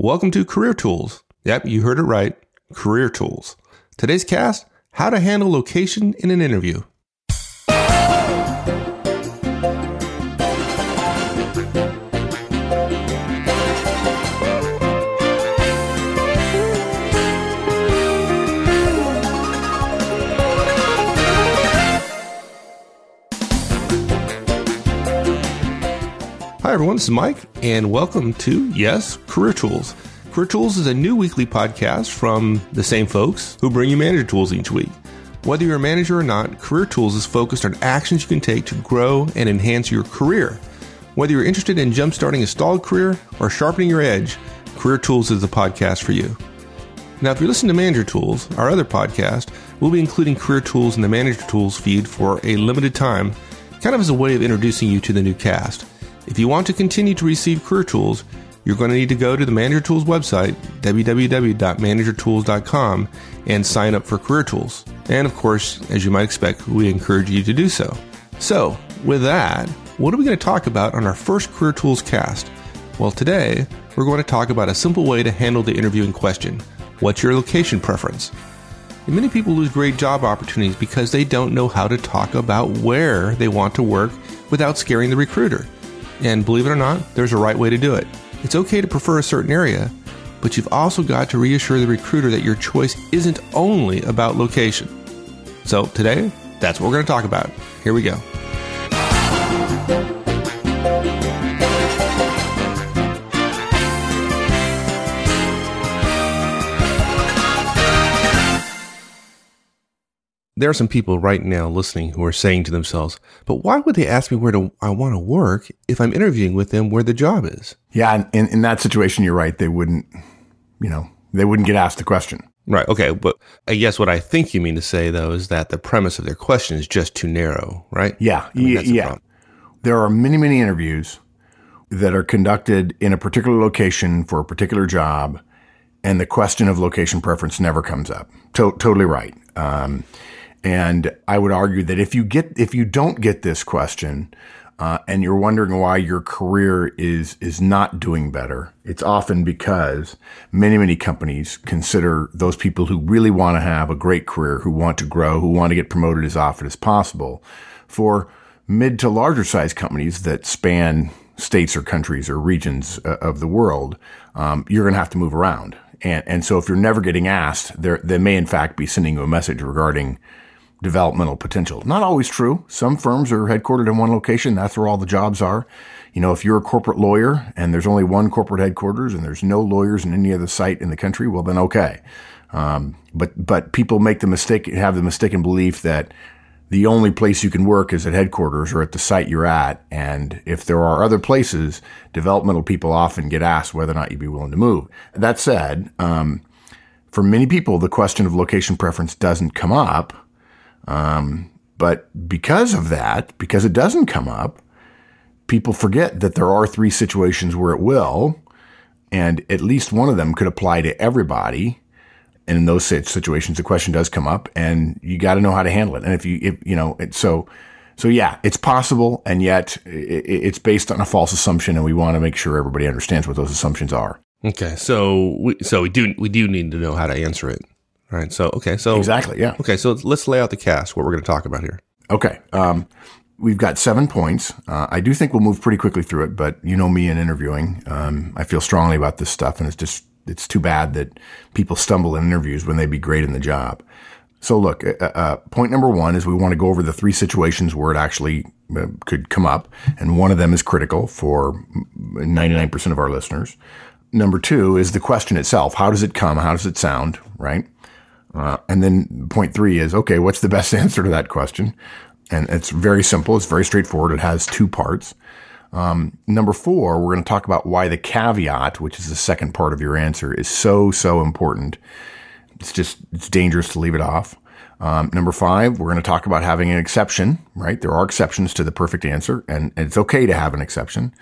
Welcome to Career Tools. Yep, you heard it right. Career Tools. Today's cast How to Handle Location in an Interview. Hi, everyone. This is Mike, and welcome to Yes, Career Tools. Career Tools is a new weekly podcast from the same folks who bring you manager tools each week. Whether you're a manager or not, Career Tools is focused on actions you can take to grow and enhance your career. Whether you're interested in jumpstarting a stalled career or sharpening your edge, Career Tools is the podcast for you. Now, if you're listening to Manager Tools, our other podcast, we'll be including Career Tools in the Manager Tools feed for a limited time, kind of as a way of introducing you to the new cast. If you want to continue to receive Career Tools, you're going to need to go to the Manager Tools website, www.managertools.com, and sign up for Career Tools. And of course, as you might expect, we encourage you to do so. So, with that, what are we going to talk about on our first Career Tools cast? Well, today, we're going to talk about a simple way to handle the interviewing question What's your location preference? And many people lose great job opportunities because they don't know how to talk about where they want to work without scaring the recruiter. And believe it or not, there's a right way to do it. It's okay to prefer a certain area, but you've also got to reassure the recruiter that your choice isn't only about location. So today, that's what we're going to talk about. Here we go. There are some people right now listening who are saying to themselves, but why would they ask me where to, I want to work if I'm interviewing with them where the job is? Yeah. In, in that situation, you're right. They wouldn't, you know, they wouldn't get asked the question. Right. Okay. But I guess what I think you mean to say, though, is that the premise of their question is just too narrow, right? Yeah. I mean, yeah. There are many, many interviews that are conducted in a particular location for a particular job, and the question of location preference never comes up. To- totally right. Um, and I would argue that if you get, if you don't get this question, uh, and you're wondering why your career is is not doing better, it's often because many many companies consider those people who really want to have a great career, who want to grow, who want to get promoted as often as possible, for mid to larger size companies that span states or countries or regions uh, of the world, um, you're going to have to move around. And, and so if you're never getting asked, they may in fact be sending you a message regarding developmental potential. Not always true. Some firms are headquartered in one location. That's where all the jobs are. You know, if you're a corporate lawyer and there's only one corporate headquarters and there's no lawyers in any other site in the country, well, then okay. Um, but, but people make the mistake, have the mistaken belief that the only place you can work is at headquarters or at the site you're at. And if there are other places, developmental people often get asked whether or not you'd be willing to move. That said, um, for many people, the question of location preference doesn't come up um, but because of that, because it doesn't come up, people forget that there are three situations where it will, and at least one of them could apply to everybody. And in those situations, the question does come up, and you got to know how to handle it. And if you, if, you know, it, so, so yeah, it's possible, and yet it's based on a false assumption, and we want to make sure everybody understands what those assumptions are. Okay, so we, so we do we do need to know how to answer it. All right. So, okay. So, exactly. Yeah. Okay. So, let's lay out the cast, what we're going to talk about here. Okay. Um, we've got seven points. Uh, I do think we'll move pretty quickly through it, but you know me in interviewing. Um, I feel strongly about this stuff, and it's just, it's too bad that people stumble in interviews when they'd be great in the job. So, look, uh, uh, point number one is we want to go over the three situations where it actually uh, could come up, and one of them is critical for 99% of our listeners. Number two is the question itself. How does it come? How does it sound? Right? Uh, and then point three is, okay, what's the best answer to that question? And it's very simple. It's very straightforward. It has two parts. Um, number four, we're going to talk about why the caveat, which is the second part of your answer, is so, so important. It's just, it's dangerous to leave it off. Um, number five, we're going to talk about having an exception, right? There are exceptions to the perfect answer, and, and it's okay to have an exception.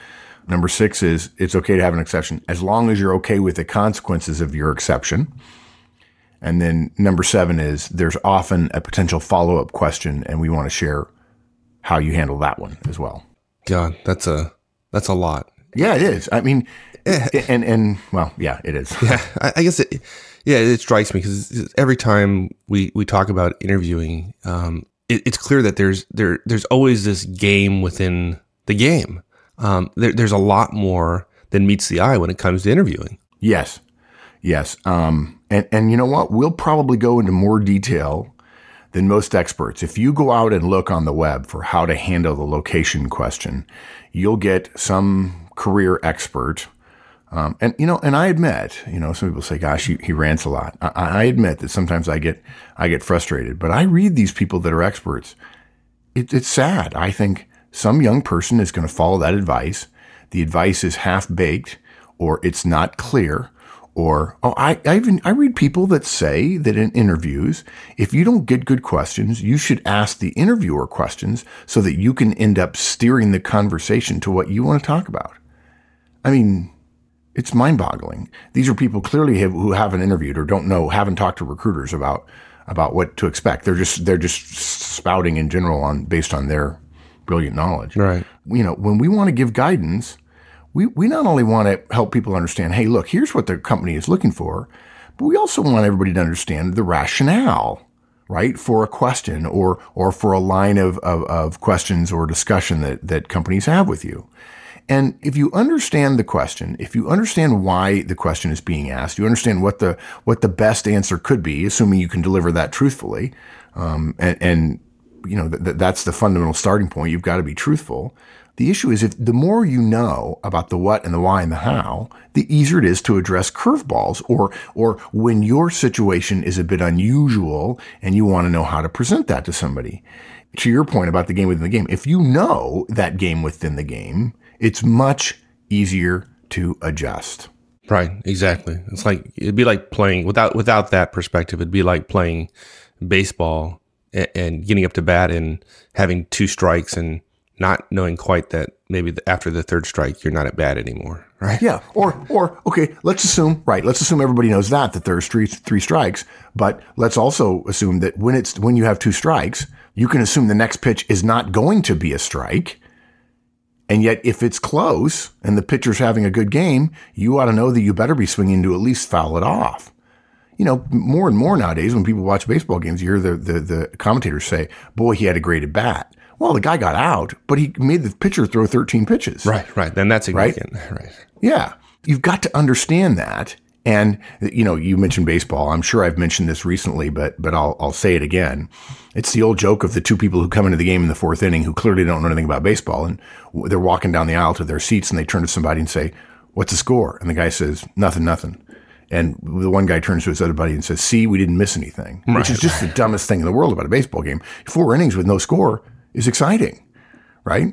Number six is it's okay to have an exception as long as you're okay with the consequences of your exception. And then number seven is there's often a potential follow up question, and we want to share how you handle that one as well. God, that's a that's a lot. Yeah, it is. I mean, and and well, yeah, it is. Yeah, I, I guess it. Yeah, it strikes me because every time we we talk about interviewing, um, it, it's clear that there's there there's always this game within the game. Um, there, there's a lot more than meets the eye when it comes to interviewing. Yes, yes. Um, and and you know what? We'll probably go into more detail than most experts. If you go out and look on the web for how to handle the location question, you'll get some career expert. Um, and you know, and I admit, you know, some people say, "Gosh, he, he rants a lot." I, I admit that sometimes I get I get frustrated, but I read these people that are experts. It, it's sad. I think some young person is going to follow that advice. The advice is half baked, or it's not clear, or, oh, I, I even, I read people that say that in interviews, if you don't get good questions, you should ask the interviewer questions so that you can end up steering the conversation to what you want to talk about. I mean, it's mind boggling. These are people clearly have, who haven't interviewed or don't know, haven't talked to recruiters about, about what to expect. They're just, they're just spouting in general on, based on their brilliant knowledge. Right. You know, when we want to give guidance, we, we not only want to help people understand, hey, look, here's what the company is looking for, but we also want everybody to understand the rationale, right, for a question or, or for a line of, of, of questions or discussion that, that companies have with you. And if you understand the question, if you understand why the question is being asked, you understand what the what the best answer could be, assuming you can deliver that truthfully, um, and, and, you know th- th- that's the fundamental starting point. You've got to be truthful. The issue is if the more you know about the what and the why and the how, the easier it is to address curveballs or, or when your situation is a bit unusual and you want to know how to present that to somebody. To your point about the game within the game, if you know that game within the game, it's much easier to adjust. Right, exactly. It's like it'd be like playing without without that perspective. It'd be like playing baseball and, and getting up to bat and having two strikes and not knowing quite that maybe after the third strike you're not at bat anymore, right? Yeah. Or or okay, let's assume right. Let's assume everybody knows that that there's three three strikes, but let's also assume that when it's when you have two strikes, you can assume the next pitch is not going to be a strike. And yet, if it's close and the pitcher's having a good game, you ought to know that you better be swinging to at least foul it off. You know, more and more nowadays, when people watch baseball games, you hear the, the, the commentators say, boy, he had a great at bat. Well, the guy got out, but he made the pitcher throw 13 pitches. Right, right. Then that's significant. Right. right. Yeah. You've got to understand that. And, you know, you mentioned baseball. I'm sure I've mentioned this recently, but, but I'll, I'll say it again. It's the old joke of the two people who come into the game in the fourth inning who clearly don't know anything about baseball. And they're walking down the aisle to their seats and they turn to somebody and say, what's the score? And the guy says, nothing, nothing. And the one guy turns to his other buddy and says, see, we didn't miss anything, right, which is just the dumbest thing in the world about a baseball game. Four innings with no score is exciting, right?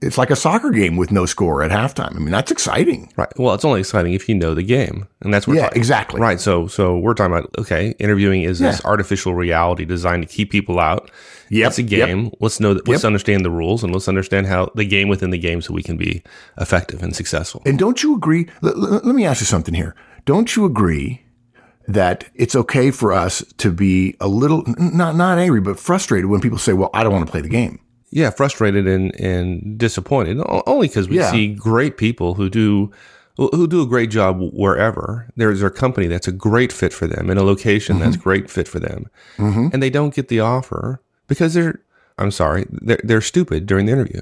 It's like a soccer game with no score at halftime. I mean, that's exciting. Right. Well, it's only exciting if you know the game. And that's what Yeah, exactly. Right. So so we're talking about okay, interviewing is yeah. this artificial reality designed to keep people out. Yeah. It's a game. Yep. Let's know that let's yep. understand the rules and let's understand how the game within the game so we can be effective and successful. And don't you agree? Let, let, let me ask you something here. Don't you agree that it's okay for us to be a little not not angry but frustrated when people say, "Well, I don't want to play the game." Yeah, frustrated and and disappointed. Only because we yeah. see great people who do who do a great job wherever. There's a company that's a great fit for them in a location mm-hmm. that's great fit for them, mm-hmm. and they don't get the offer because they're I'm sorry they're they're stupid during the interview.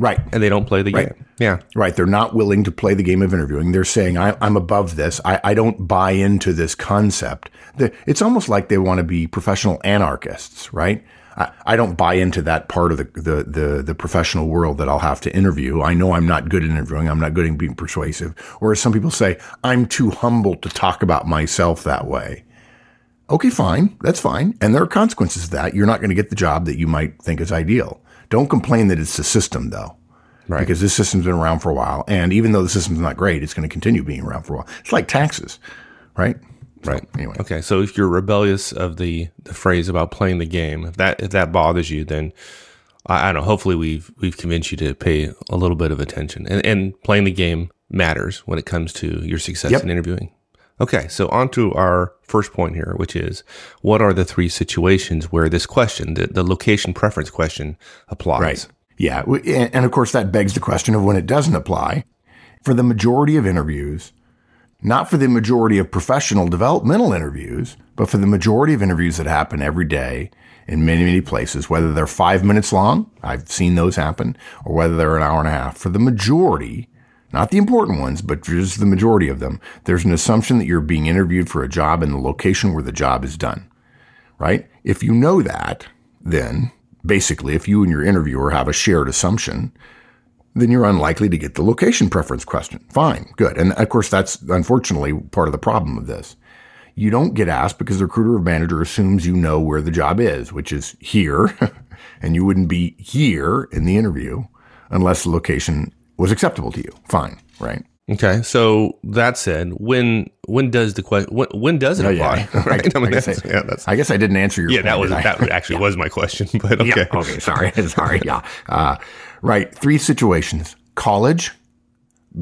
Right. And they don't play the right. game. Yeah. Right. They're not willing to play the game of interviewing. They're saying, I, am above this. I, I, don't buy into this concept. The, it's almost like they want to be professional anarchists, right? I, I don't buy into that part of the, the, the, the, professional world that I'll have to interview. I know I'm not good at interviewing. I'm not good at being persuasive. Whereas some people say, I'm too humble to talk about myself that way. Okay, fine. That's fine. And there are consequences to that. You're not going to get the job that you might think is ideal. Don't complain that it's the system though. Right. Because this system's been around for a while. And even though the system's not great, it's going to continue being around for a while. It's like taxes, right? So, right. Anyway. Okay. So if you're rebellious of the, the phrase about playing the game, if that, if that bothers you, then I, I don't know. Hopefully we've, we've convinced you to pay a little bit of attention and, and playing the game matters when it comes to your success yep. in interviewing. Okay, so on to our first point here, which is what are the three situations where this question, the, the location preference question, applies? Right. Yeah. And of course, that begs the question of when it doesn't apply. For the majority of interviews, not for the majority of professional developmental interviews, but for the majority of interviews that happen every day in many, many places, whether they're five minutes long, I've seen those happen, or whether they're an hour and a half. For the majority, not the important ones, but just the majority of them, there's an assumption that you're being interviewed for a job in the location where the job is done, right? If you know that, then basically, if you and your interviewer have a shared assumption, then you're unlikely to get the location preference question. Fine, good. And of course, that's unfortunately part of the problem of this. You don't get asked because the recruiter or manager assumes you know where the job is, which is here, and you wouldn't be here in the interview unless the location was acceptable to you. Fine, right? Okay, so that said, when when does the question when, when does it Oh, apply? yeah. right? I I, guess I, yeah, that's I guess I didn't answer your yeah. That was that actually was my question, but okay. Yeah. Okay. Sorry. sorry. Yeah. Uh, right. Three situations: college,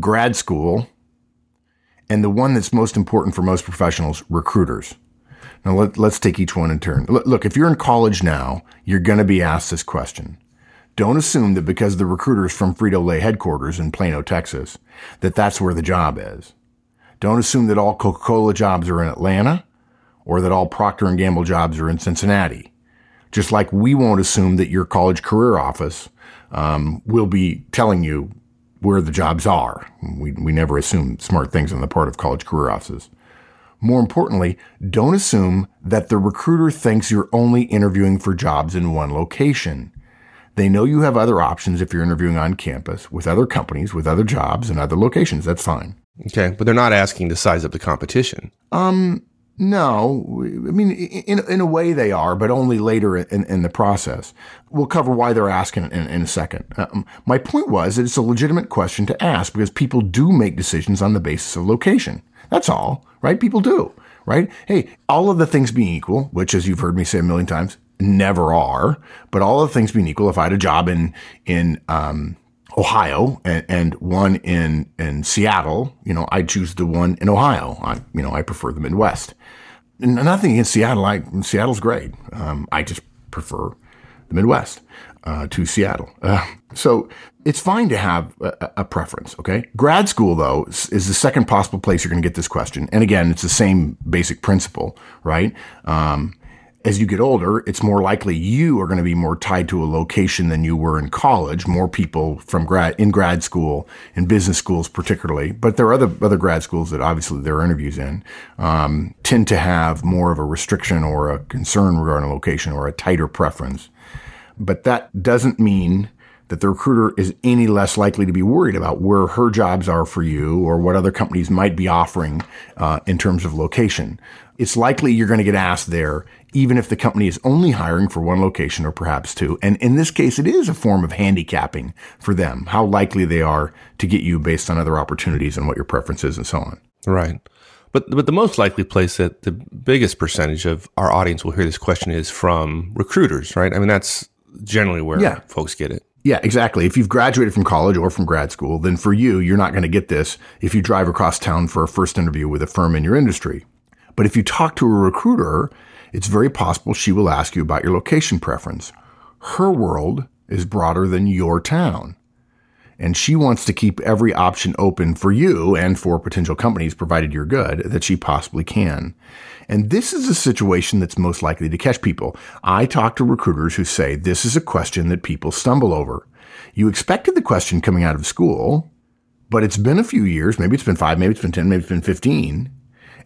grad school, and the one that's most important for most professionals: recruiters. Now let, let's take each one in turn. Look, look, if you're in college now, you're going to be asked this question. Don't assume that because the recruiter's from Frito Lay headquarters in Plano, Texas, that that's where the job is. Don't assume that all Coca-Cola jobs are in Atlanta or that all Procter Gamble jobs are in Cincinnati. Just like we won't assume that your college career office um, will be telling you where the jobs are. We, we never assume smart things on the part of college career offices. More importantly, don't assume that the recruiter thinks you're only interviewing for jobs in one location. They know you have other options if you're interviewing on campus with other companies, with other jobs and other locations. That's fine. Okay, but they're not asking to size up the competition. No, I mean, in, in a way they are, but only later in, in the process. We'll cover why they're asking in, in a second. Um, my point was that it's a legitimate question to ask because people do make decisions on the basis of location. That's all, right? People do, right? Hey, all of the things being equal, which as you've heard me say a million times, never are, but all the things being equal, if I had a job in, in, um, Ohio and, and one in, in Seattle, you know, I choose the one in Ohio. I, you know, I prefer the Midwest. And nothing against Seattle. I, Seattle's great. Um, I just prefer the Midwest uh, to Seattle. Uh, so it's fine to have a, a preference. Okay. Grad school though is, is the second possible place you're going to get this question. And again, it's the same basic principle, right? Um, as you get older, it's more likely you are going to be more tied to a location than you were in college. More people from grad in grad school, in business schools particularly, but there are other other grad schools that obviously there are interviews in um, tend to have more of a restriction or a concern regarding location or a tighter preference. But that doesn't mean that the recruiter is any less likely to be worried about where her jobs are for you or what other companies might be offering uh, in terms of location. It's likely you're going to get asked there, even if the company is only hiring for one location or perhaps two. And in this case, it is a form of handicapping for them, how likely they are to get you based on other opportunities and what your preference is and so on. Right. But but the most likely place that the biggest percentage of our audience will hear this question is from recruiters, right? I mean, that's generally where Yeah. folks get it. Yeah, exactly. If you've graduated from college or from grad school, then for you, you're not going to get this if you drive across town for a first interview with a firm in your industry. But if you talk to a recruiter, it's very possible she will ask you about your location preference. Her world is broader than your town. And she wants to keep every option open for you and for potential companies, provided you're good, that she possibly can. And this is a situation that's most likely to catch people. I talk to recruiters who say this is a question that people stumble over. You expected the question coming out of school, but it's been a few years. Maybe it's been five, maybe it's been 10, maybe it's been 15.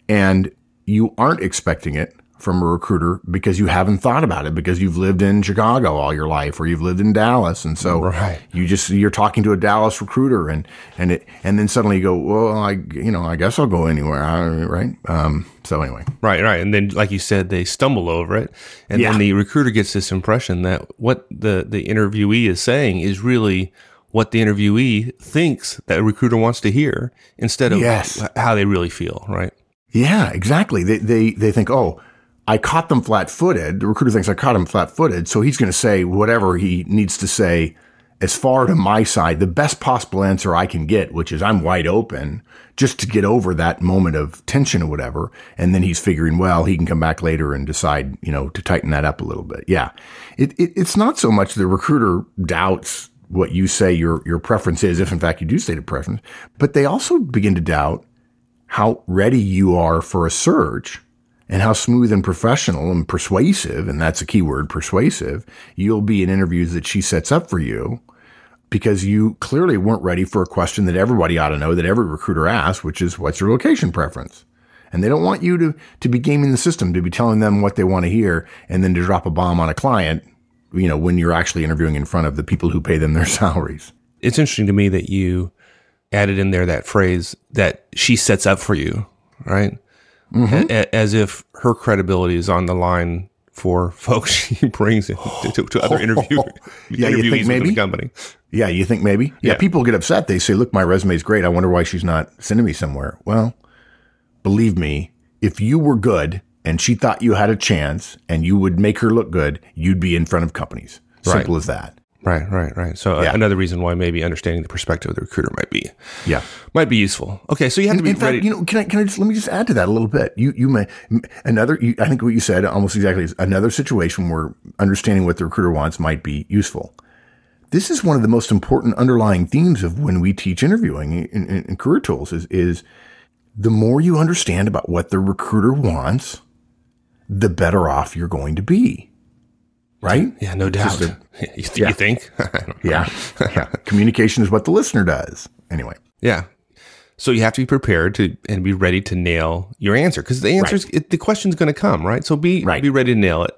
And you aren't expecting it from a recruiter because you haven't thought about it because you've lived in Chicago all your life or you've lived in Dallas. And so Right. you just, you're talking to a Dallas recruiter and, and it, and then suddenly you go, well, I, you know, I guess I'll go anywhere. Right. Um, so anyway, Right, right. And then, like you said, they stumble over it. And Yeah. then the recruiter gets this impression that what the, the interviewee is saying is really what the interviewee thinks that a recruiter wants to hear instead of Yes. how they really feel, right? Yeah, exactly. They, they, they think, oh, I caught them flat footed. The recruiter thinks I caught him flat footed. So he's going to say whatever he needs to say as far to my side, the best possible answer I can get, which is I'm wide open just to get over that moment of tension or whatever. And then he's figuring, well, he can come back later and decide, you know, to tighten that up a little bit. Yeah. It, it, it's not so much the recruiter doubts what you say your, your preference is, if in fact you do state a preference, but they also begin to doubt how ready you are for a search and how smooth and professional and persuasive, and that's a key word, persuasive, you'll be in interviews that she sets up for you because you clearly weren't ready for a question that everybody ought to know that every recruiter asks, which is what's your location preference? And they don't want you to, to be gaming the system, to be telling them what they want to hear and then to drop a bomb on a client, you know, when you're actually interviewing in front of the people who pay them their salaries. It's interesting to me that you added in there that phrase that she sets up for you, right? Mm-hmm. A- as if her credibility is on the line for folks she brings in to, to, to other interview, yeah, you think maybe? the company. Yeah, you think maybe? Yeah. yeah, people get upset. They say, look, my resume is great. I wonder why she's not sending me somewhere. Well, believe me, if you were good and she thought you had a chance and you would make her look good, you'd be in front of companies. Simple right. as that. Right, right, right. So uh, yeah. another reason why maybe understanding the perspective of the recruiter might be, yeah, might be useful. Okay, so you have to be in ready. Fact, you know, can I can I just let me just add to that a little bit? You you may another. You, I think what you said almost exactly is another situation where understanding what the recruiter wants might be useful. This is one of the most important underlying themes of when we teach interviewing in, in, in career tools. Is is the more you understand about what the recruiter wants, the better off you're going to be right? Yeah, no doubt. A, you, th- yeah. you, think? yeah. yeah. Communication is what the listener does. Anyway. Yeah. So you have to be prepared to and be ready to nail your answer because the answer right. the question's going to come, right? So be right. be ready to nail it.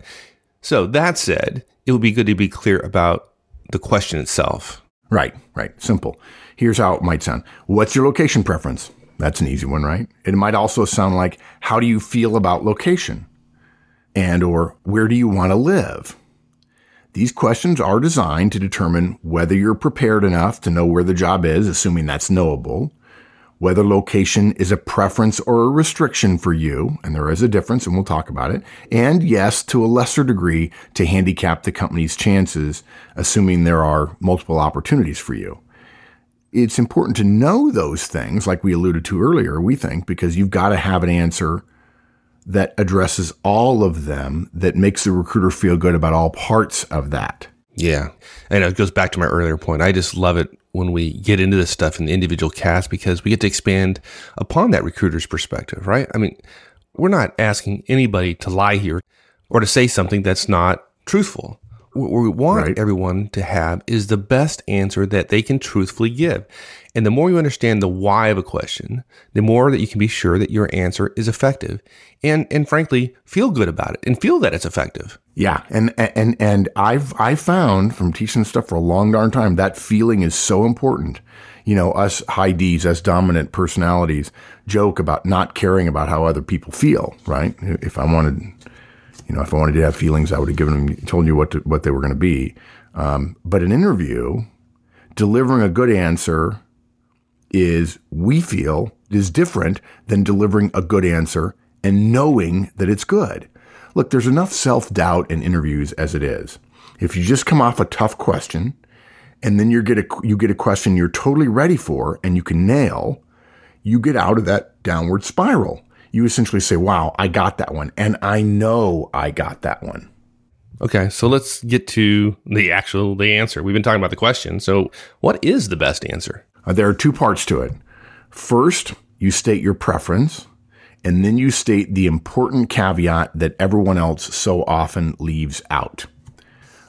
So that said, it would be good to be clear about the question itself. Right, right. Simple. Here's how it might sound. What's your location preference? That's an easy one, right? It might also sound like how do you feel about location? And or where do you want to live? These questions are designed to determine whether you're prepared enough to know where the job is, assuming that's knowable, whether location is a preference or a restriction for you, and there is a difference, and we'll talk about it, and yes, to a lesser degree, to handicap the company's chances, assuming there are multiple opportunities for you. It's important to know those things, like we alluded to earlier, we think, because you've got to have an answer that addresses all of them that makes the recruiter feel good about all parts of that. Yeah. And it goes back to my earlier point. I just love it when we get into this stuff in the individual cast because we get to expand upon that recruiter's perspective, right? I mean, we're not asking anybody to lie here or to say something that's not truthful. What we want right. everyone to have is the best answer that they can truthfully give. And the more you understand the why of a question, the more that you can be sure that your answer is effective and, and frankly, feel good about it and feel that it's effective. Yeah. And, and, and I've, I found from teaching stuff for a long darn time, that feeling is so important. You know, us high D's, us dominant personalities joke about not caring about how other people feel, right? If I wanted, you know, if I wanted to have feelings, I would have given them, told you what to, what they were going to be. Um, but an interview, delivering a good answer is we feel is different than delivering a good answer and knowing that it's good. Look, there's enough self doubt in interviews as it is. If you just come off a tough question and then you get a, you get a question you're totally ready for and you can nail, you get out of that downward spiral. You essentially say, wow, I got that one. And I know I got that one. Okay, so let's get to the actual the answer. We've been talking about the question. So, what is the best answer? Uh, there are two parts to it. First, you state your preference, and then you state the important caveat that everyone else so often leaves out.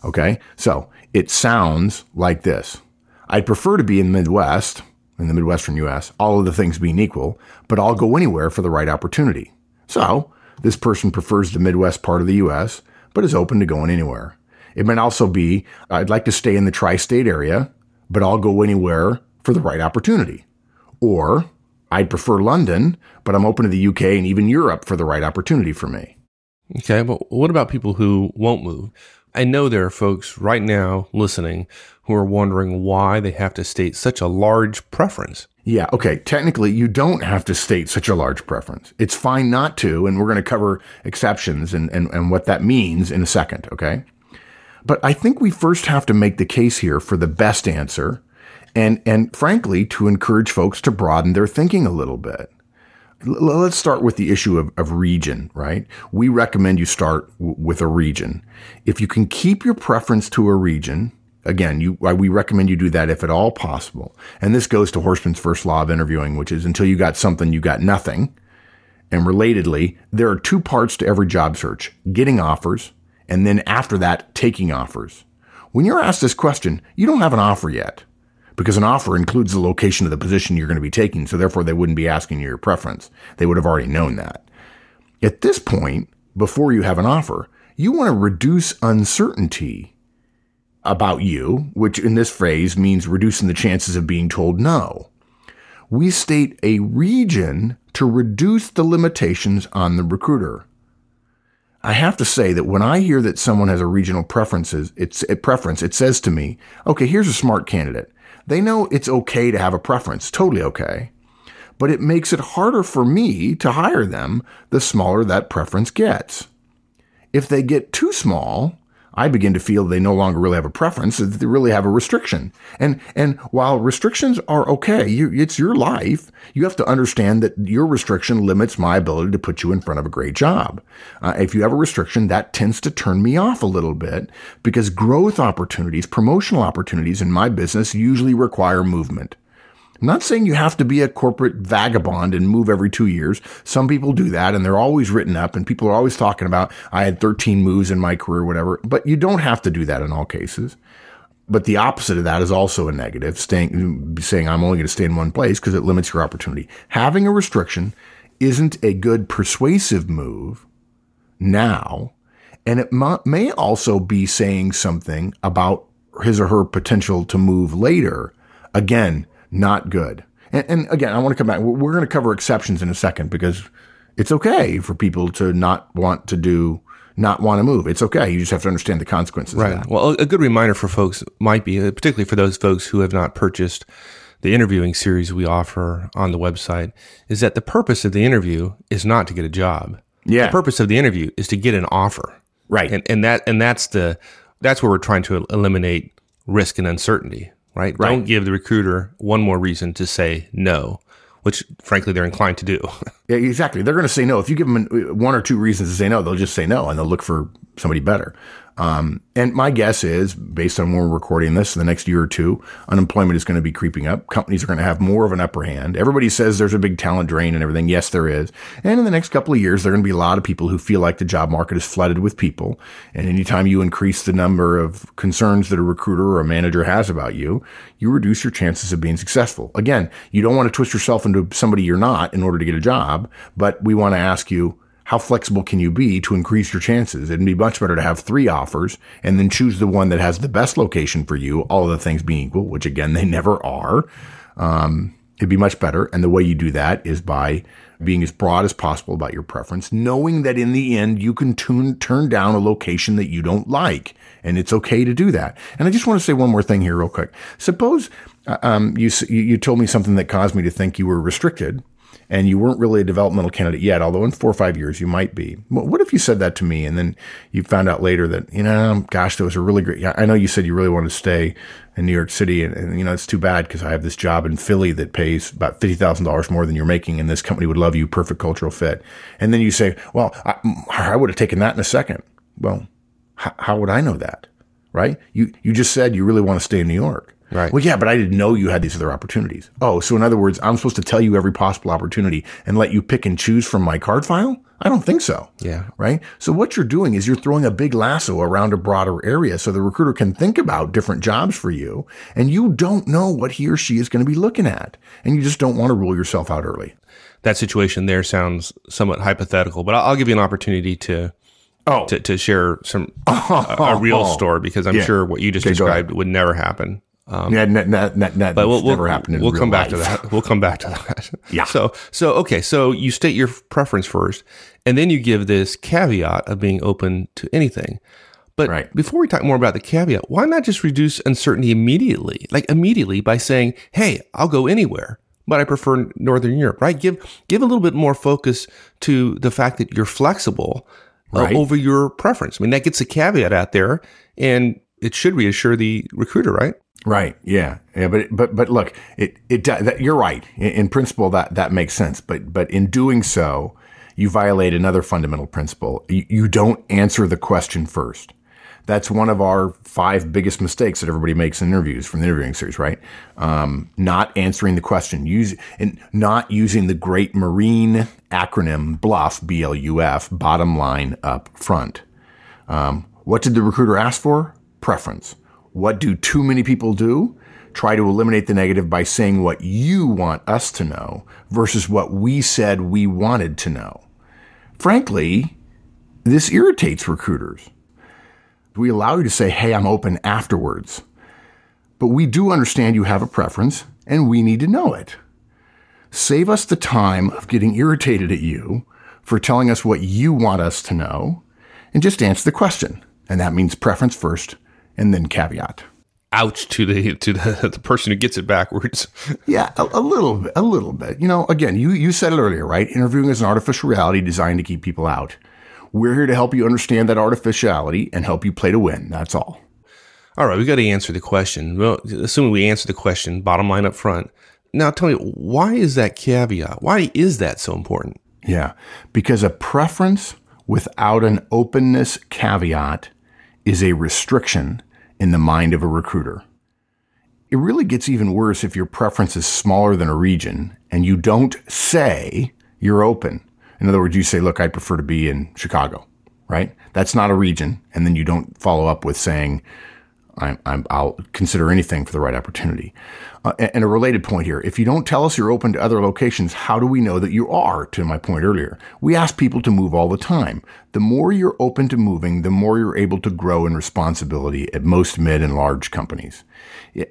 Okay, so it sounds like this I'd prefer to be in the Midwest, in the Midwestern US, all of the things being equal, but I'll go anywhere for the right opportunity. So, this person prefers the Midwest part of the US, but is open to going anywhere. It might also be I'd like to stay in the tri state area, but I'll go anywhere for the right opportunity. Or I'd prefer London, but I'm open to the UK and even Europe for the right opportunity for me. Okay, but what about people who won't move? I know there are folks right now listening who are wondering why they have to state such a large preference. Yeah, okay. Technically, you don't have to state such a large preference. It's fine not to, and we're going to cover exceptions and, and, and what that means in a second, okay? But I think we first have to make the case here for the best answer and, and frankly, to encourage folks to broaden their thinking a little bit. L- let's start with the issue of, of region, right? We recommend you start w- with a region. If you can keep your preference to a region, Again, you, we recommend you do that if at all possible. And this goes to Horstman's first law of interviewing, which is until you got something, you got nothing. And relatedly, there are two parts to every job search getting offers, and then after that, taking offers. When you're asked this question, you don't have an offer yet because an offer includes the location of the position you're going to be taking. So therefore, they wouldn't be asking you your preference. They would have already known that. At this point, before you have an offer, you want to reduce uncertainty about you, which in this phrase means reducing the chances of being told no. We state a region to reduce the limitations on the recruiter. I have to say that when I hear that someone has a regional preferences, it's a preference, it says to me, okay, here's a smart candidate. They know it's okay to have a preference, totally okay. But it makes it harder for me to hire them the smaller that preference gets. If they get too small, I begin to feel they no longer really have a preference, that they really have a restriction. And, and while restrictions are okay, you, it's your life, you have to understand that your restriction limits my ability to put you in front of a great job. Uh, if you have a restriction, that tends to turn me off a little bit because growth opportunities, promotional opportunities in my business usually require movement. Not saying you have to be a corporate vagabond and move every two years. Some people do that and they're always written up and people are always talking about, I had 13 moves in my career, whatever. But you don't have to do that in all cases. But the opposite of that is also a negative, staying, saying I'm only going to stay in one place because it limits your opportunity. Having a restriction isn't a good persuasive move now. And it may also be saying something about his or her potential to move later. Again, not good. And, and again, I want to come back. We're going to cover exceptions in a second because it's okay for people to not want to do, not want to move. It's okay. You just have to understand the consequences. Right. Well, a good reminder for folks might be, uh, particularly for those folks who have not purchased the interviewing series we offer on the website, is that the purpose of the interview is not to get a job. Yeah. The purpose of the interview is to get an offer. Right. And and that and that's the that's where we're trying to eliminate risk and uncertainty right? right? Don't give the recruiter one more reason to say no, which frankly they're inclined to do. yeah, exactly. They're going to say no. If you give them one or two reasons to say no, they'll just say no and they'll look for somebody better. Um, and my guess is, based on when we're recording this, in the next year or two, unemployment is going to be creeping up. Companies are going to have more of an upper hand. Everybody says there's a big talent drain and everything. Yes, there is. And in the next couple of years, there are going to be a lot of people who feel like the job market is flooded with people. And anytime you increase the number of concerns that a recruiter or a manager has about you, you reduce your chances of being successful. Again, you don't want to twist yourself into somebody you're not in order to get a job, but we want to ask you, how flexible can you be to increase your chances? It'd be much better to have three offers and then choose the one that has the best location for you, all the things being equal, which again, they never are. Um, it'd be much better. And the way you do that is by being as broad as possible about your preference, knowing that in the end, you can tune, turn down a location that you don't like. And it's okay to do that. And I just want to say one more thing here real quick. Suppose, uh, um, you, you told me something that caused me to think you were restricted and you weren't really a developmental candidate yet, although in four or five years you might be. What if you said that to me and then you found out later that, you know, gosh, that was a really great, I know you said you really wanted to stay in New York City and, and you know, it's too bad because I have this job in Philly that pays about $50,000 more than you're making and this company would love you, perfect cultural fit. And then you say, well, I, I would have taken that in a second. Well, h- how would I know that? Right? You, you just said you really want to stay in New York. Right. Well, yeah, but I didn't know you had these other opportunities. Oh, so in other words, I'm supposed to tell you every possible opportunity and let you pick and choose from my card file? I don't think so. Yeah. Right. So what you're doing is you're throwing a big lasso around a broader area so the recruiter can think about different jobs for you and you don't know what he or she is going to be looking at. And you just don't want to rule yourself out early. That situation there sounds somewhat hypothetical, but I'll give you an opportunity to Oh. to, to share some a, a real story because I'm Yeah. sure what you just Okay, described would never happen. Um, yeah, that, that, that, that but we'll, we'll, never happened in we'll come back to that. We'll come back to that. Yeah. So, so, okay. So you state your preference first and then you give this caveat of being open to anything. But Right. before we talk more about the caveat, why not just reduce uncertainty immediately? Like immediately by saying, Hey, I'll go anywhere, but I prefer Northern Europe, right? Give, give a little bit more focus to the fact that you're flexible uh, Right. over your preference. I mean, that gets a caveat out there and it should reassure the recruiter, right? Right. Yeah. Yeah. But but but look, it it that, you're right. In, in principle, that that makes sense. But but in doing so, you violate another fundamental principle. You, you don't answer the question first. That's one of our five biggest mistakes that everybody makes in interviews from the interviewing series, right? Um, not answering the question, use and not using the great marine acronym BLUF, B L U F, bottom line up front. Um, what did the recruiter ask for? Preference. What do too many people do? Try to eliminate the negative by saying what you want us to know versus what we said we wanted to know. Frankly, this irritates recruiters. We allow you to say, hey, I'm open afterwards. But we do understand you have a preference and we need to know it. Save us the time of getting irritated at you for telling us what you want us to know and just answer the question. And that means preference first and then caveat. Ouch to the to the, the person who gets it backwards. yeah, a, a, little bit, a little bit. You know, again, you you said it earlier, right? Interviewing is an artificial reality designed to keep people out. We're here to help you understand that artificiality and help you play to win. That's all. All right, we got to answer the question. Well, assuming we answer the question, bottom line up front. Now, tell me, why is that caveat? Why is that so important? Yeah, because a preference without an openness caveat is a restriction in the mind of a recruiter. It really gets even worse if your preference is smaller than a region and you don't say you're open. In other words, you say, look, I'd prefer to be in Chicago, right? That's not a region. And then you don't follow up with saying, I'm, I'm, I'll consider anything for the right opportunity. Uh, and a related point here, if you don't tell us you're open to other locations, how do we know that you are? To my point earlier, we ask people to move all the time. The more you're open to moving, the more you're able to grow in responsibility at most mid and large companies.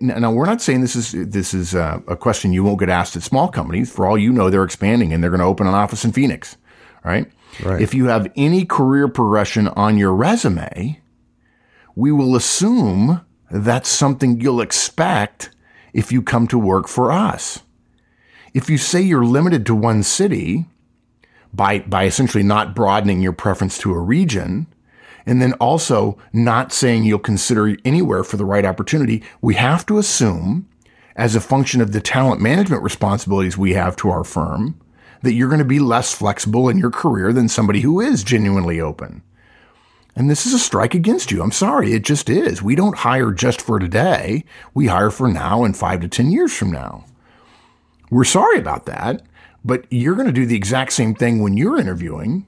Now, we're not saying this is this is a, a question you won't get asked at small companies. For all you know, they're expanding and they're going to open an office in Phoenix, right? Right. If you have any career progression on your resume, we will assume that's something you'll expect if you come to work for us. If you say you're limited to one city by, by essentially not broadening your preference to a region, and then also not saying you'll consider anywhere for the right opportunity, we have to assume, as a function of the talent management responsibilities we have to our firm, that you're going to be less flexible in your career than somebody who is genuinely open. And this is a strike against you. I'm sorry. It just is. We don't hire just for today. We hire for now and five to 10 years from now. We're sorry about that, but you're going to do the exact same thing when you're interviewing,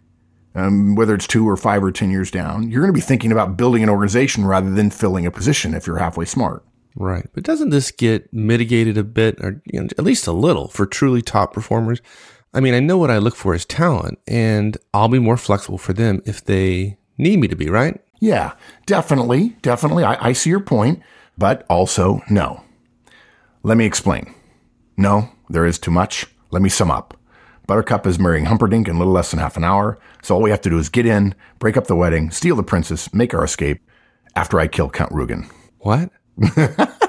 um, whether it's two or five or 10 years down. You're going to be thinking about building an organization rather than filling a position if you're halfway smart. Right. But doesn't this get mitigated a bit, or you know, at least a little, for truly top performers? I mean, I know what I look for is talent, and I'll be more flexible for them if they need me to be, right? Yeah, definitely. Definitely. I, I see your point, but also no. Let me explain. No, there is too much. Let me sum up. Buttercup is marrying Humperdinck in little less than half an hour, so all we have to do is get in, break up the wedding, steal the princess, make our escape after I kill Count Rugen. What?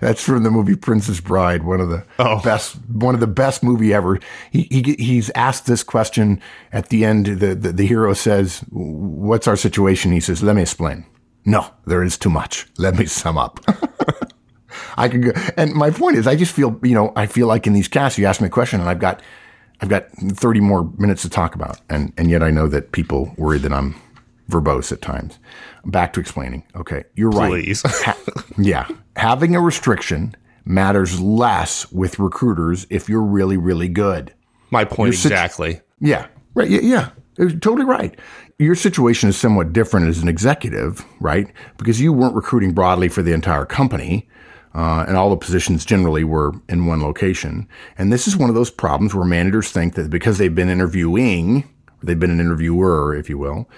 That's from the movie Princess Bride, one of the oh. best, one of the best movie ever. He, he he's asked this question at the end. The, the the hero says, "What's our situation?" He says, "Let me explain." No, there is too much. Let me sum up. I could go, and my point is, I just feel, you know, I feel like in these casts, you ask me a question, and I've got, I've got thirty more minutes to talk about, and and yet I know that people worry that I'm verbose at times. Back to explaining. Okay, you're Please. right. ha- yeah, having a restriction matters less with recruiters if you're really, really good. My point situ- exactly. Yeah, right. Yeah, yeah, totally right. Your situation is somewhat different as an executive, right? Because you weren't recruiting broadly for the entire company. Uh, and all the positions generally were in one location. And this is one of those problems where managers think that because they've been interviewing, they've been an interviewer, if you will,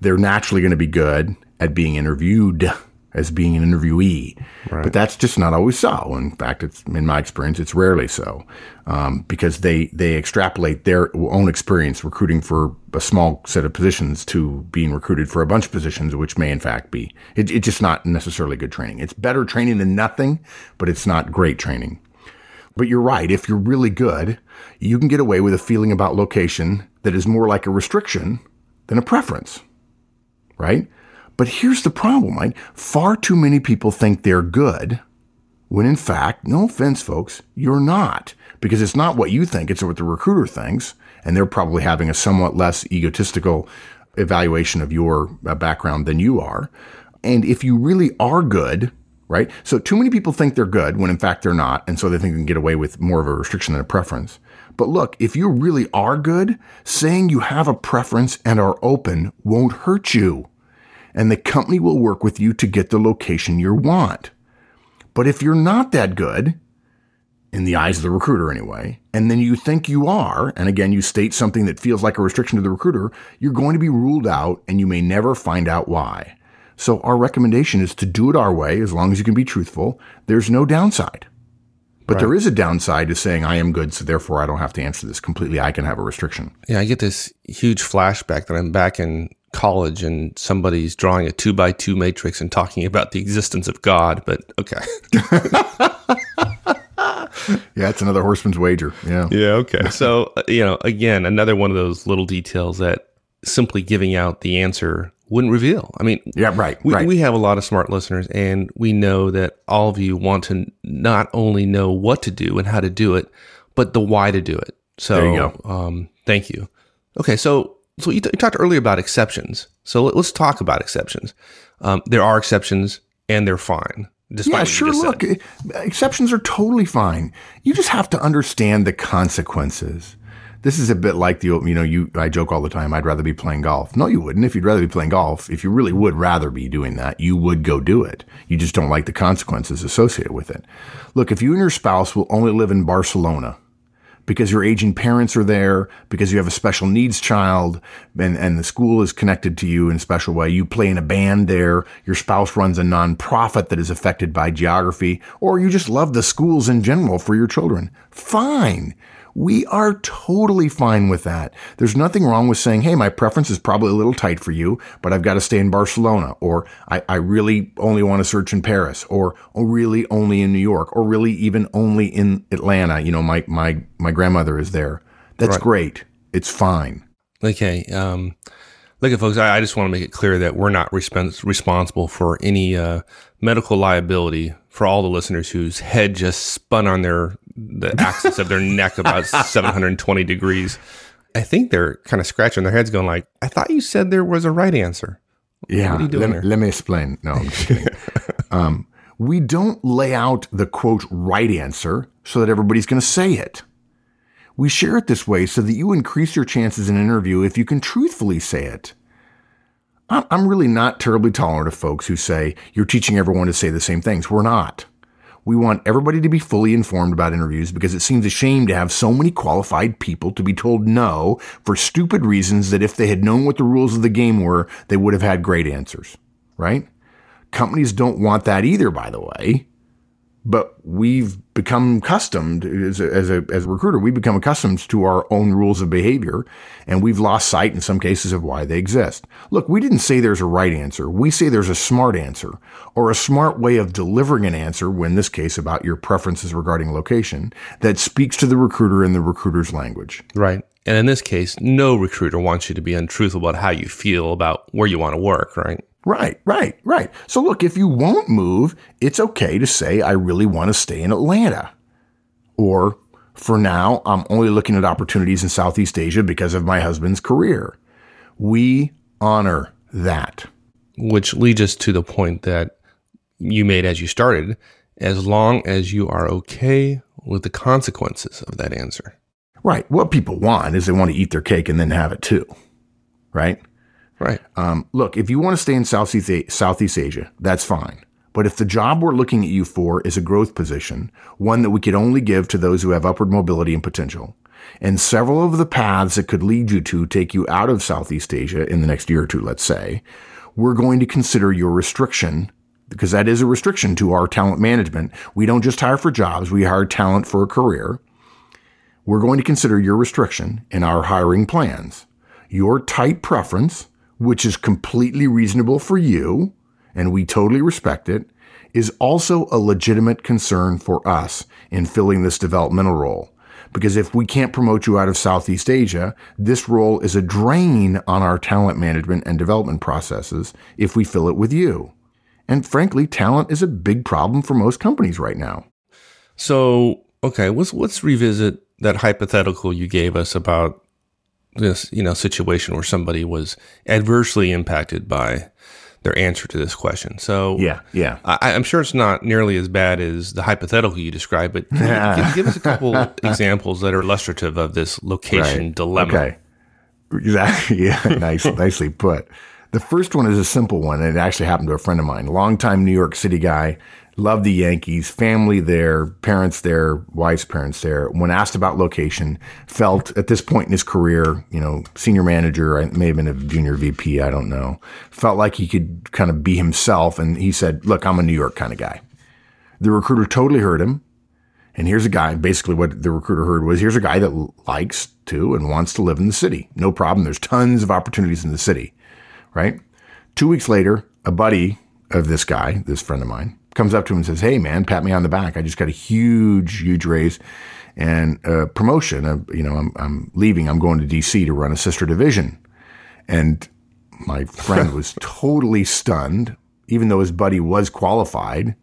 they're naturally going to be good at being interviewed as being an interviewee. Right. But that's just not always so. In fact, it's in my experience, it's rarely so um, because they they extrapolate their own experience recruiting for a small set of positions to being recruited for a bunch of positions, which may in fact be it, it's just not necessarily good training. It's better training than nothing, but it's not great training. But you're right. If you're really good, you can get away with a feeling about location that is more like a restriction than a preference right? But here's the problem, right? Far too many people think they're good when in fact, no offense, folks, you're not. Because it's not what you think, it's what the recruiter thinks. And they're probably having a somewhat less egotistical evaluation of your uh, background than you are. And if you really are good, right? So too many people think they're good when in fact they're not. And so they think they can get away with more of a restriction than a preference. But look, if you really are good, saying you have a preference and are open won't hurt you. And the company will work with you to get the location you want. But if you're not that good, in the eyes of the recruiter anyway, and then you think you are, and again, you state something that feels like a restriction to the recruiter, you're going to be ruled out and you may never find out why. So our recommendation is to do it our way as long as you can be truthful. There's no downside. But right. there is a downside to saying I am good, so therefore I don't have to answer this completely. I can have a restriction. Yeah, I get this huge flashback that I'm back in college and somebody's drawing a two by two matrix and talking about the existence of God. But okay. yeah, it's another horseman's wager. Yeah. Yeah. Okay. So, uh, you know, again, another one of those little details that simply giving out the answer wouldn't reveal. I mean, yeah, right, we, right. we have a lot of smart listeners, and we know that all of you want to not only know what to do and how to do it, but the why to do it. So, you. Um, thank you. Okay, so so you, t- you, talked earlier about exceptions. So let, us talk about exceptions. Um, there are exceptions, and they're fine. yeah, sure. Look, said. exceptions are totally fine. You just have to understand the consequences. This is a bit like the, you know, you, I joke all the time, I'd rather be playing golf. No, you wouldn't. If you'd rather be playing golf, if you really would rather be doing that, you would go do it. You just don't like the consequences associated with it. Look, if you and your spouse will only live in Barcelona, because your aging parents are there, because you have a special needs child, and, and the school is connected to you in a special way. You play in a band there. Your spouse runs a nonprofit that is affected by geography, or you just love the schools in general for your children. Fine. We are totally fine with that. There's nothing wrong with saying, hey, my preference is probably a little tight for you, but I've got to stay in Barcelona, or I, I really only want to search in Paris, or, or really only in New York, or really even only in Atlanta. You know, my, my, my grandmother is there. That's right. great. It's fine. Okay. Um, look, at folks, I, I, just want to make it clear that we're not respons- responsible for any uh, medical liability for all the listeners whose head just spun on their the axis of their neck about 720 degrees. I think they're kind of scratching their heads, going like, "I thought you said there was a right answer." Yeah, let, let, me explain. No, I'm just kidding. um, we don't lay out the quote right answer so that everybody's going to say it. We share it this way so that you increase your chances in an interview if you can truthfully say it. I'm really not terribly tolerant of folks who say you're teaching everyone to say the same things. We're not. We want everybody to be fully informed about interviews because it seems a shame to have so many qualified people to be told no for stupid reasons that if they had known what the rules of the game were, they would have had great answers, right? Companies don't want that either, by the way but we've become accustomed as a, as a, as a recruiter, we become accustomed to our own rules of behavior and we've lost sight in some cases of why they exist. Look, we didn't say there's a right answer. We say there's a smart answer or a smart way of delivering an answer, when this case about your preferences regarding location that speaks to the recruiter in the recruiter's language. Right. And in this case, no recruiter wants you to be untruthful about how you feel about where you want to work, right? Right, right, right. So look, if you won't move, it's okay to say, I really want to stay in Atlanta. Or, for now, I'm only looking at opportunities in Southeast Asia because of my husband's career. We honor that. Which leads us to the point that you made as you started, as long as you are okay with the consequences of that answer. Right. What people want is they want to eat their cake and then have it too. Right? Right. Um, look, if you want to stay in Southeast, Southeast Asia, that's fine. But if the job we're looking at you for is a growth position, one that we could only give to those who have upward mobility and potential, and several of the paths that could lead you to take you out of Southeast Asia in the next year or two, let's say, we're going to consider your restriction because that is a restriction to our talent management. We don't just hire for jobs, we hire talent for a career. We're going to consider your restriction in our hiring plans. Your type preference which is completely reasonable for you, and we totally respect it, is also a legitimate concern for us in filling this developmental role. Because if we can't promote you out of Southeast Asia, this role is a drain on our talent management and development processes if we fill it with you. And frankly, talent is a big problem for most companies right now. So, okay, let's let's revisit that hypothetical you gave us about this you know situation where somebody was adversely impacted by their answer to this question. So Yeah, yeah. I, I'm sure it's not nearly as bad as the hypothetical you described, but can you give, give us a couple examples that are illustrative of this location Right. dilemma. Okay. Exactly. Yeah. nice, nicely put. The first one is a simple one. and It actually happened to a friend of mine, longtime New York City guy, loved the Yankees, family there, parents there, wife's parents there. When asked about location, felt at this point in his career, you know, senior manager, I may have been a junior VP, I don't know, felt like he could kind of be himself. And he said, look, I'm a New York kind of guy. The recruiter totally heard him. And here's a guy, basically what the recruiter heard was here's a guy that likes to and wants to live in the city. No problem. There's tons of opportunities in the city, right? Two weeks later, a buddy of this guy, this friend of mine, comes up to him and says, Hey man, pat me on the back. I just got a huge, huge raise and a promotion. Uh, you know, I'm, I'm leaving. I'm going to DC to run a sister division. And my friend was totally stunned, even though his buddy was qualified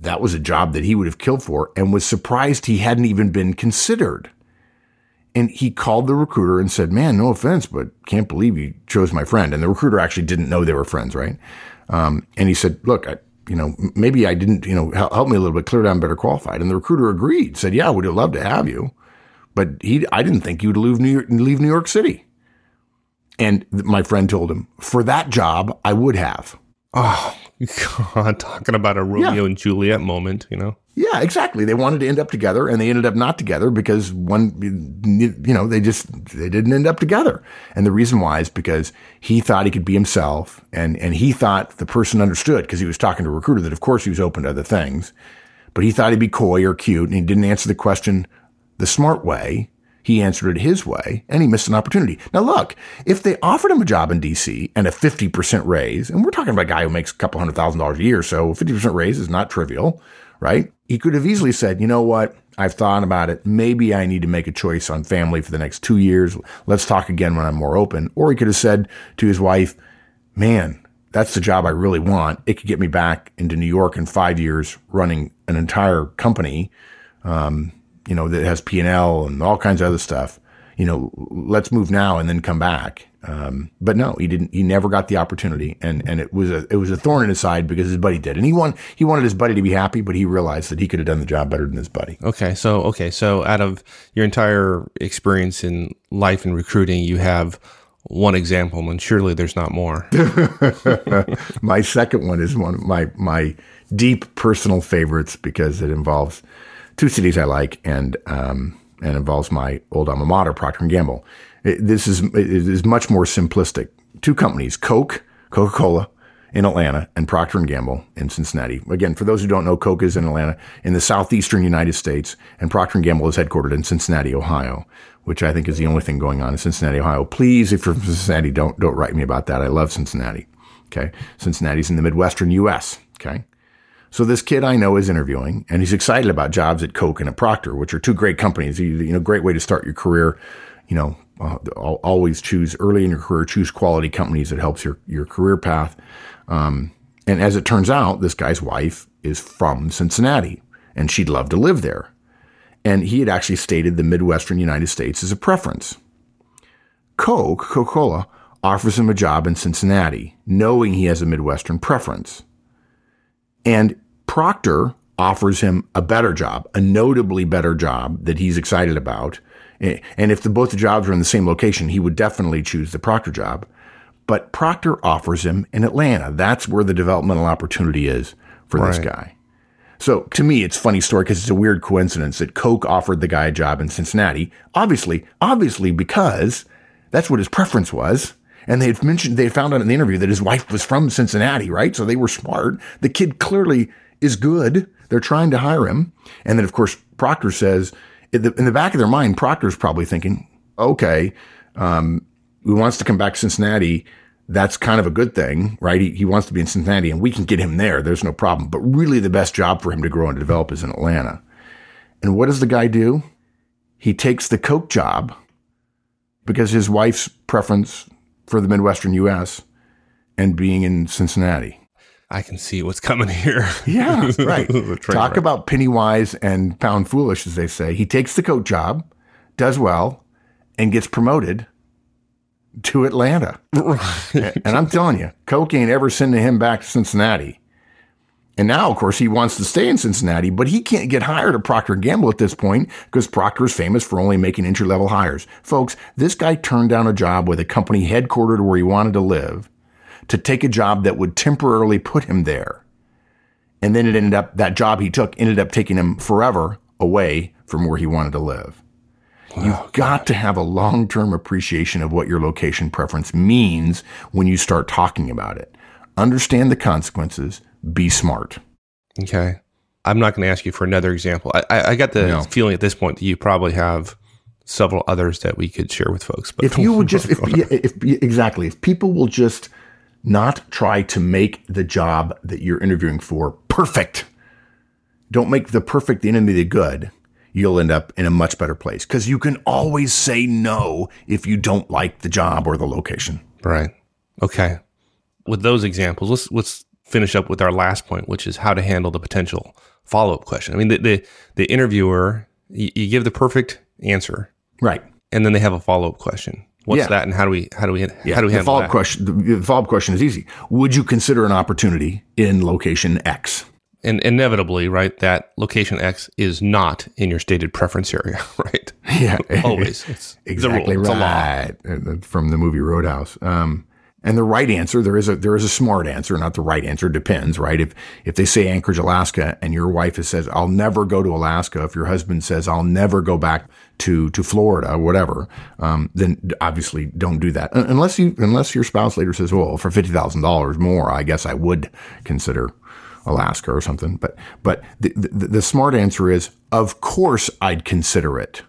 that was a job that he would have killed for and was surprised he hadn't even been considered. And he called the recruiter and said, Man, no offense, but can't believe you chose my friend. And the recruiter actually didn't know they were friends, right? Um, and he said, Look, I, you know, maybe I didn't, you know, help, me a little bit, clear down better qualified. And the recruiter agreed, said, Yeah, we'd love to have you. But he, I didn't think you'd leave New York, leave New York City. And th- my friend told him, For that job, I would have. Oh, God, talking about a Romeo Yeah. and Juliet moment, you know? Yeah, exactly. They wanted to end up together and they ended up not together because one, you know, they just, they didn't end up together. And the reason why is because he thought he could be himself and, and he thought the person understood because he was talking to a recruiter that of course he was open to other things, but he thought he'd be coy or cute and he didn't answer the question the smart way. He answered it his way and he missed an opportunity. Now look, if they offered him a job in DC and a 50% raise, and we're talking about a guy who makes a couple hundred thousand dollars a year, so 50% raise is not trivial, right? He could have easily said, you know what? I've thought about it. Maybe I need to make a choice on family for the next two years. Let's talk again when I'm more open. Or he could have said to his wife, man, that's the job I really want. It could get me back into New York in five years running an entire company um, you know, that has P and L and all kinds of other stuff. You know, let's move now and then come back. Um, but no, he didn't. He never got the opportunity, and and it was a it was a thorn in his side because his buddy did, and he want he wanted his buddy to be happy, but he realized that he could have done the job better than his buddy. Okay, so okay, so out of your entire experience in life and recruiting, you have one example, and surely there's not more. my second one is one of my my deep personal favorites because it involves two cities I like and um, and involves my old alma mater, Procter and Gamble. It, this is it is much more simplistic. Two companies, Coke, Coca Cola. In Atlanta and Procter Gamble in Cincinnati. Again, for those who don't know, Coke is in Atlanta in the southeastern United States, and Procter Gamble is headquartered in Cincinnati, Ohio, which I think is the only thing going on in Cincinnati, Ohio. Please, if you're from Cincinnati, don't don't write me about that. I love Cincinnati. Okay. Cincinnati's in the Midwestern U.S. Okay. So this kid I know is interviewing and he's excited about jobs at Coke and at Procter, which are two great companies. You, know, great way to start your career. You know, uh, always choose early in your career, choose quality companies that helps your, your career path. Um, and as it turns out, this guy's wife is from Cincinnati and she'd love to live there. And he had actually stated the Midwestern United States as a preference. Coke, Coca-Cola, offers him a job in Cincinnati, knowing he has a Midwestern preference. And Procter offers him a better job, a notably better job that he's excited about. And if the, both the jobs were in the same location, he would definitely choose the Procter job. But Procter offers him in Atlanta. That's where the developmental opportunity is for this guy. So to me, it's a funny story because it's a weird coincidence that Coke offered the guy a job in Cincinnati. Obviously, obviously because that's what his preference was. And they had mentioned, they found out in the interview that his wife was from Cincinnati, right? So they were smart. The kid clearly is good. They're trying to hire him. And then, of course, Procter says, in the, in the back of their mind, Procter's probably thinking, okay, um, he wants to come back to Cincinnati. That's kind of a good thing, right? He, he wants to be in Cincinnati and we can get him there. There's no problem. But really the best job for him to grow and develop is in Atlanta. And what does the guy do? He takes the Coke job because his wife's preference for the Midwestern U.S. and being in Cincinnati. I can see what's coming here. Yeah, right. Talk about penny wise and pound foolish, as they say. He takes the Coke job, does well, and gets promoted to Atlanta. and I'm telling you, Coke ain't ever sending him back to Cincinnati. And now, of course, he wants to stay in Cincinnati, but he can't get hired at Procter & Gamble at this point because Procter is famous for only making entry-level hires. Folks, this guy turned down a job with a company headquartered where he wanted to live to take a job that would temporarily put him there. And then it ended up, that job he took ended up taking him forever away from where he wanted to live. You've got to have a long term appreciation of what your location preference means when you start talking about it. Understand the consequences, be smart. Okay. I'm not going to ask you for another example. I, I, I got the No. feeling at this point that you probably have several others that we could share with folks. But If you would just, if, yeah, if exactly, if people will just not try to make the job that you're interviewing for perfect, don't make the perfect the enemy of the good, you'll end up in a much better place because you can always say no if you don't like the job or the location. Right. Okay. With those examples, let's let's finish up with our last point, which is how to handle the potential follow up question. I mean, the the, the interviewer, you, you give the perfect answer, Right. and then they have a follow up question. What's Yeah. that, and how do we how do we how do we handle the follow-up that? question the, the follow-up question is easy would you consider an opportunity in location x And inevitably, right, that location X is not in your stated preference area, right? yeah Always, it's exactly the rule. It's a law. right Uh, from the movie roadhouse um and the right answer there is a there is a smart answer not the right answer. Depends right? If if they say anchorage alaska and your wife says i'll never go to alaska if your husband says i'll never go back to to florida whatever um, then obviously don't do that. Unless you unless your spouse later says well for $50000 more i guess i would consider Alaska or something. But but the, the, the smart answer is, of course, I'd consider it.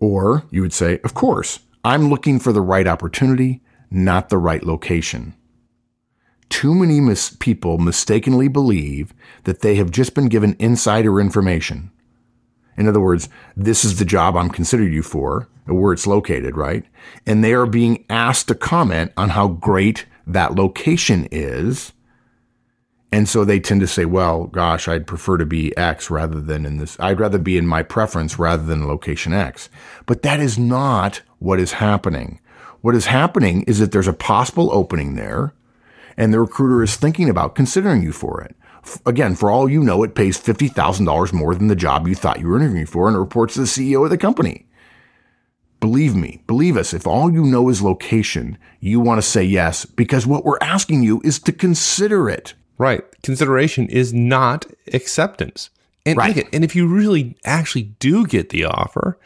Or you would say, of course, I'm looking for the right opportunity, not the right location. Too many mis- people mistakenly believe that they have just been given insider information. In other words, this is the job I'm considering you for, where it's located, right? And they are being asked to comment on how great that location is. And so they tend to say, well, gosh, I'd prefer to be X rather than in this. I'd rather be in my preference rather than location X. But that is not what is happening. What is happening is that there's a possible opening there and the recruiter is thinking about considering you for it. F- Again, for all you know, it pays $50,000 more than the job you thought you were interviewing for and it reports to the CEO of the company. Believe me, believe us, if all you know is location, you want to say yes because what we're asking you is to consider it. Right. Consideration is not acceptance. And Right. and if you really actually do get the offer,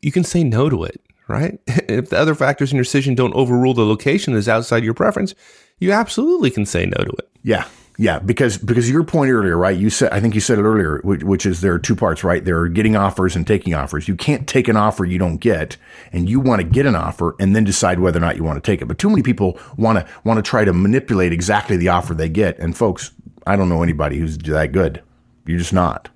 you can say no to it, right? if the other factors in your decision don't overrule the location that is outside your preference, you absolutely can say no to it. Yeah. Yeah, because because your point earlier, right? You said I think you said it earlier, which, which is there are two parts, right? There are getting offers and taking offers. You can't take an offer you don't get, and you want to get an offer and then decide whether or not you want to take it. But too many people want to want to try to manipulate exactly the offer they get. And folks, I don't know anybody who's that good. You're just not.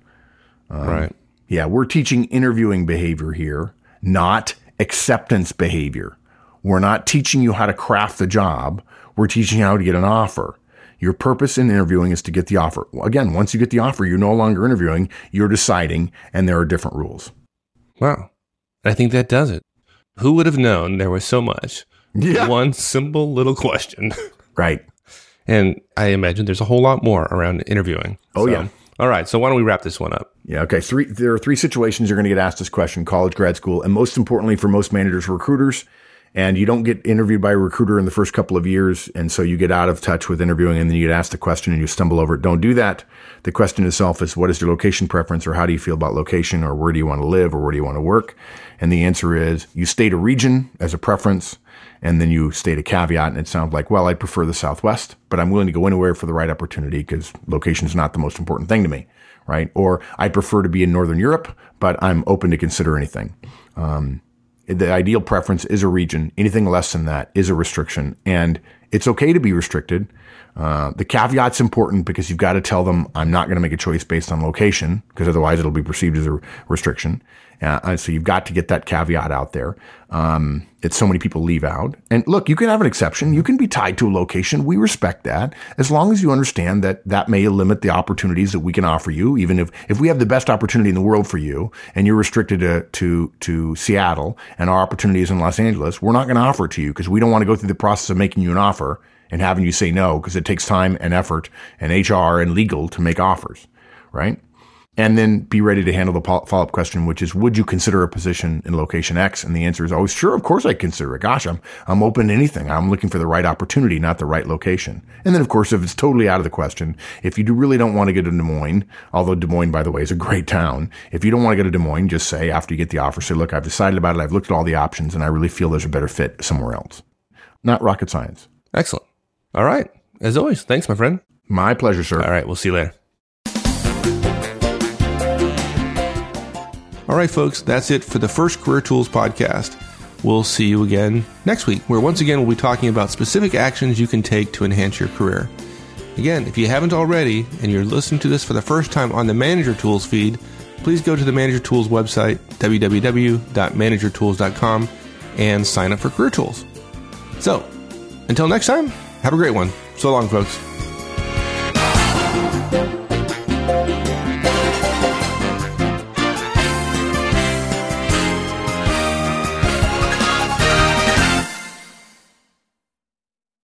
Um, right. Yeah, we're teaching interviewing behavior here, not acceptance behavior. We're not teaching you how to craft the job. We're teaching you how to get an offer. Your purpose in interviewing is to get the offer. Again, once you get the offer, you're no longer interviewing, you're deciding, and there are different rules. Wow. I think that does it. Who would have known there was so much? Yeah. One simple little question. Right. and I imagine there's a whole lot more around interviewing. Oh, So- yeah. All right. So why don't we wrap this one up? Yeah. Okay. Three. There are three situations you're going to get asked this question: college, grad school, and most importantly, for most managers, recruiters. And you don't get interviewed by a recruiter in the first couple of years, and so you get out of touch with interviewing, and then you get asked the question and you stumble over it. Don't do that. The question itself is, what is your location preference, or how do you feel about location, or where do you want to live, or where do you want to work? And the answer is, you state a region as a preference, and then you state a caveat, and it sounds like, well, I'd prefer the Southwest, but I'm willing to go anywhere for the right opportunity because location is not the most important thing to me, right? Or I prefer to be in Northern Europe, but I'm open to consider anything. Um, the ideal preference is a region. Anything less than that is a restriction, and it's okay to be restricted. Uh, the caveat's important because you've got to tell them I'm not going to make a choice based on location because otherwise it'll be perceived as a restriction. Uh, so you've got to get that caveat out there um, that so many people leave out. And look, you can have an exception. You can be tied to a location. We respect that as long as you understand that that may limit the opportunities that we can offer you. Even if, if we have the best opportunity in the world for you and you're restricted to, to, to Seattle and our opportunity is in Los Angeles, we're not going to offer it to you because we don't want to go through the process of making you an offer and having you say no because it takes time and effort and HR and legal to make offers, right? and then be ready to handle the follow up question, which is, would you consider a position in location X? And the answer is always, sure, of course I consider it. Gosh, I'm, I'm open to anything. I'm looking for the right opportunity, not the right location. And then, of course, if it's totally out of the question, if you do really don't want to get to Des Moines, although Des Moines, by the way, is a great town, if you don't want to go to Des Moines, just say after you get the offer, say, look, I've decided about it. I've looked at all the options and I really feel there's a better fit somewhere else. Not rocket science. Excellent. All right. As always, thanks, my friend. My pleasure, sir. All right. We'll see you later. All right, folks, that's it for the first Career Tools podcast. We'll see you again next week, where once again we'll be talking about specific actions you can take to enhance your career. Again, if you haven't already and you're listening to this for the first time on the Manager Tools feed, please go to the Manager Tools website, www.managertools.com, and sign up for Career Tools. So, until next time, have a great one. So long, folks.